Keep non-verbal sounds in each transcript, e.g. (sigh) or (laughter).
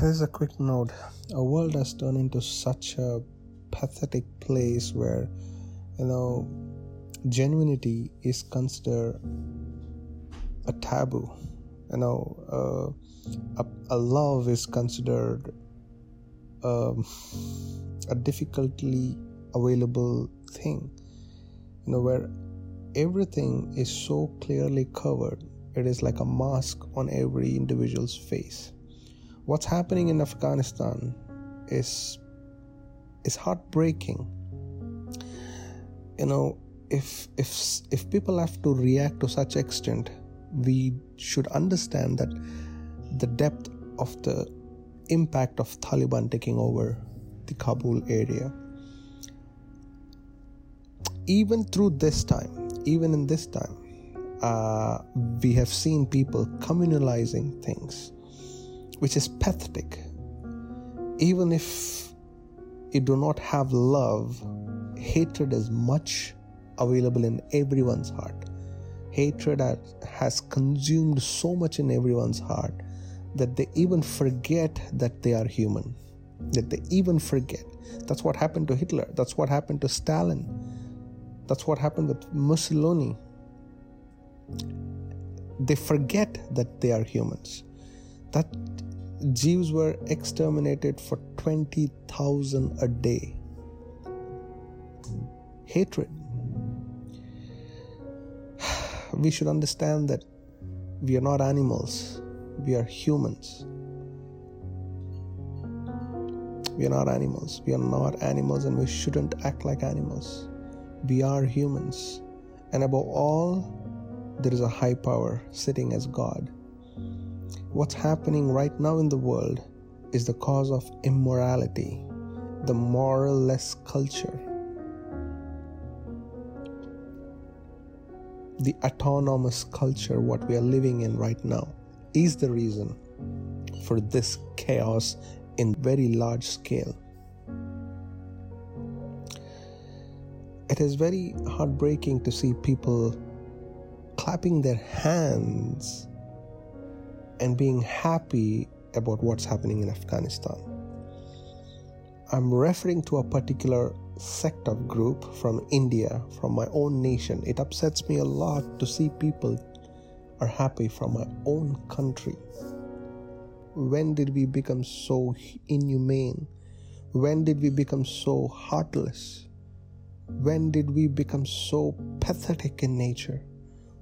Here's a quick note. Our world has turned into such a pathetic place where, you know, genuinity is considered a taboo. You know, uh, a, a, love is considered um, a difficultly available thing. You know, where everything is so clearly covered, it is like a mask on every individual's face. What's happening in Afghanistan is is heartbreaking. You know, if if if people have to react to such extent, we should understand that the depth of the impact of Taliban taking over the Kabul area. Even through this time, even in this time, uh, we have seen people communalizing things, which is pathetic. Even if you do not have love, hatred is much available in everyone's heart. Hatred has consumed so much in everyone's heart that they even forget that they are human. That they even forget. That's what happened to Hitler. That's what happened to Stalin. That's what happened with Mussolini. They forget that they are humans. That Jews were exterminated for 20,000 a day. Hatred. (sighs) We should understand that we are not animals, we are humans. We are not animals. We are not animals and we shouldn't act like animals. We are humans. And above all, there is a high power sitting as God. What's happening right now in the world is the cause of immorality, the moralless culture. The autonomous culture, what we are living in right now, is the reason for this chaos in very large scale. it is very heartbreaking to see people clapping their hands and being happy about what's happening in Afghanistan. I'm referring to a particular sect of group from India, from my own nation. It upsets me a lot to see people are happy from my own country. When did we become so inhumane? When did we become so heartless? When did we become so pathetic in nature?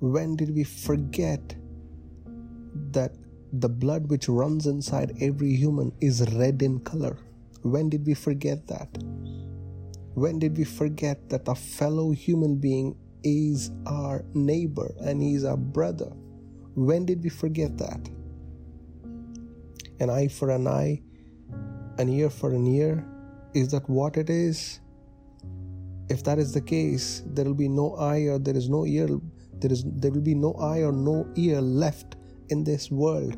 When did we forget that the blood which runs inside every human is red in color? When did we forget that? When did we forget that a fellow human being is our neighbor and he is our brother? When did we forget that? An eye for an eye, an ear for an ear, is that what it is? if that is the case there will be no eye or there is no ear there is there will be no eye or no ear left in this world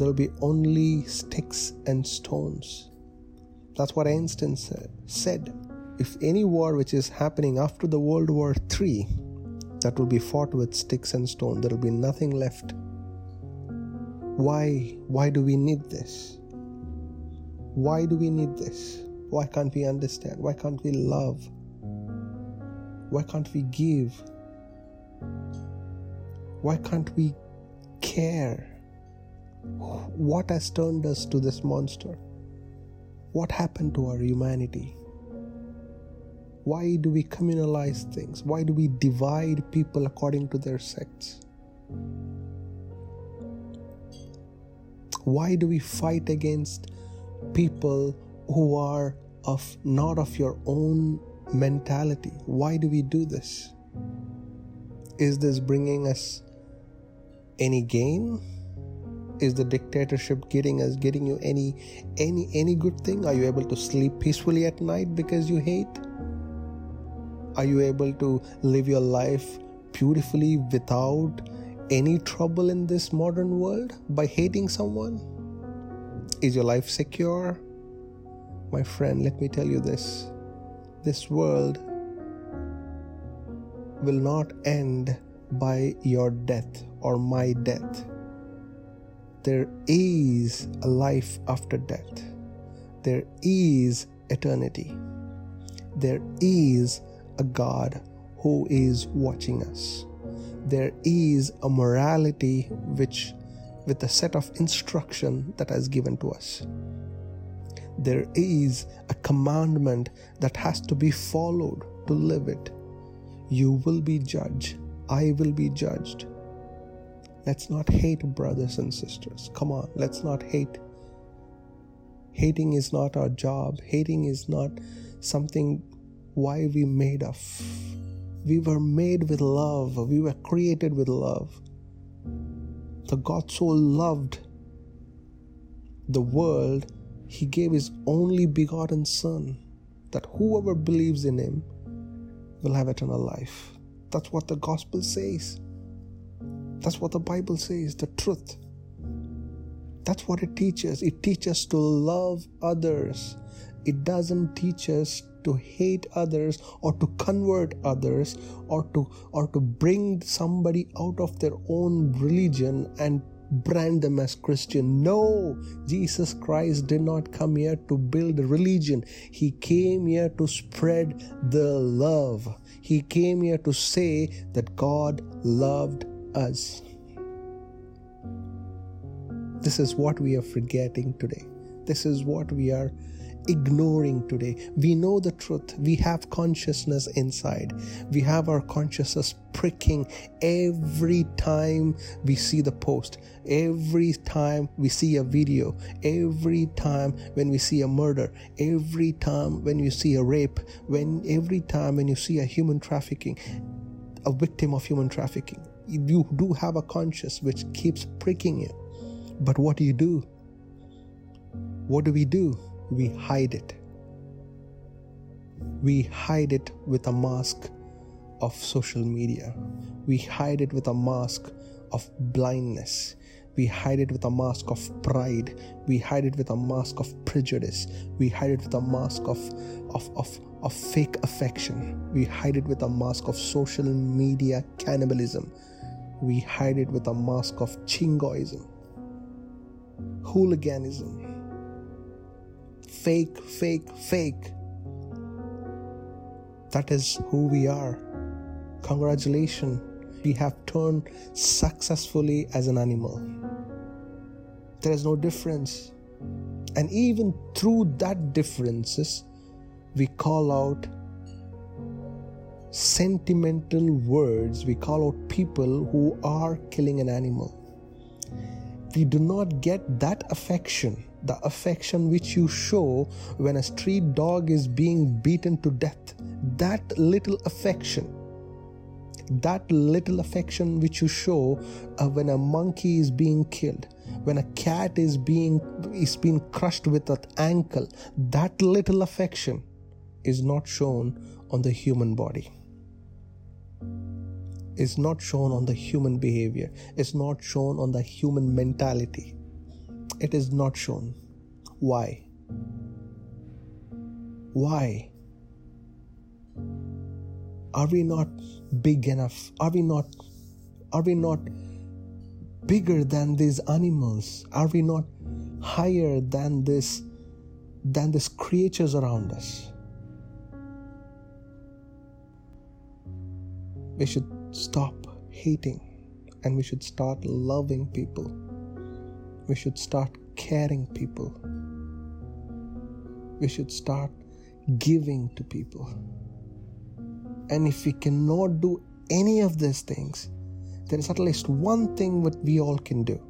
there will be only sticks and stones. That's what einstein said. If any war which is happening after the world war III, that will be fought with sticks and stone. There will be nothing left. Why why do we need this? Why do we need this? Why can't we understand? Why can't we love? Why can't we give? Why can't we care? What has turned us to this monster? What happened to our humanity? Why do we communalize things? Why do we divide people according to their sects? Why do we fight against people who are of not of your own mentality. Why do we do this? Is this bringing us any gain? Is the dictatorship getting us getting you any any any good thing? Are you able to sleep peacefully at night because you hate? Are you able to live your life beautifully without any trouble in this modern world by hating someone? Is your life secure? My friend, let me tell you this this world will not end by your death or my death. there is a life after death, there is eternity, there is a God who is watching us. There is a morality which with a set of instruction that has given to us. There is a commandment that has to be followed to live it. You will be judged. I will be judged. Let's not hate brothers and sisters. Come on, let's not hate. Hating is not our job. Hating is not something why we made of. We were made with love. We were created with love. The God so loved the world, he gave his only begotten Son, that whoever believes in him will have eternal life. That's what the gospel says. That's what the Bible says, the truth. That's what it teaches. It teaches to love others. It doesn't teach us to hate others or to convert others or to or to bring somebody out of their own religion and brand them as Christian. No, Jesus Christ did not come here to build a religion. He came here to spread the love. He came here to say that God loved us. This is what we are forgetting today. This is what we are ignoring today. We know the truth. We have consciousness inside. We have our consciousness pricking every time we see the post, every time we see a video, every time when we see a murder, every time when you see a rape, when every time when you see a human trafficking, a victim of human trafficking. You do have a conscience which keeps pricking you. But what do you do? What do we do? we hide it. We hide it with a mask of social media. We hide it with a mask of blindness. We hide it with a mask of pride. We hide it with a mask of prejudice. We hide it with a mask of, of, of, of fake affection. We hide it with a mask of social media cannibalism. We hide it with a mask of jingoism, hooliganism, fake, fake, fake. That is who we are. Congratulations, we have turned successfully as an animal. There is no difference. And even through that differences, we call out sentimental words, we call out people who are killing an animal. We do not get that affection the affection which you show when a street dog is being beaten to death, that little affection, that little affection which you show uh, when a monkey is being killed, when a cat is being is being crushed with an ankle, that little affection is not shown on the human body. Is not shown on the human behavior, is not shown on the human mentality it is not shown. Why? Why? Are we not big enough? Are we not are we not bigger than these animals? Are we not higher than this than these creatures around us? We should stop hating and we should start loving people we should start caring people. We should start giving to people. And if we cannot do any of these things, there is at least one thing that we all can do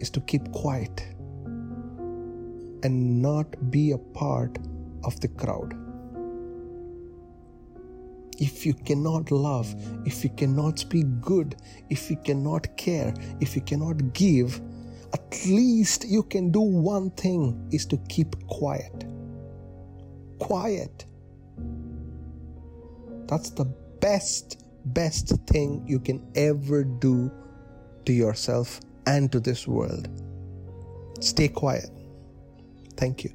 is to keep quiet and not be a part of the crowd. If you cannot love, if you cannot speak good, if you cannot care, if you cannot give, at least you can do one thing is to keep quiet. Quiet. That's the best, best thing you can ever do to yourself and to this world. Stay quiet. Thank you.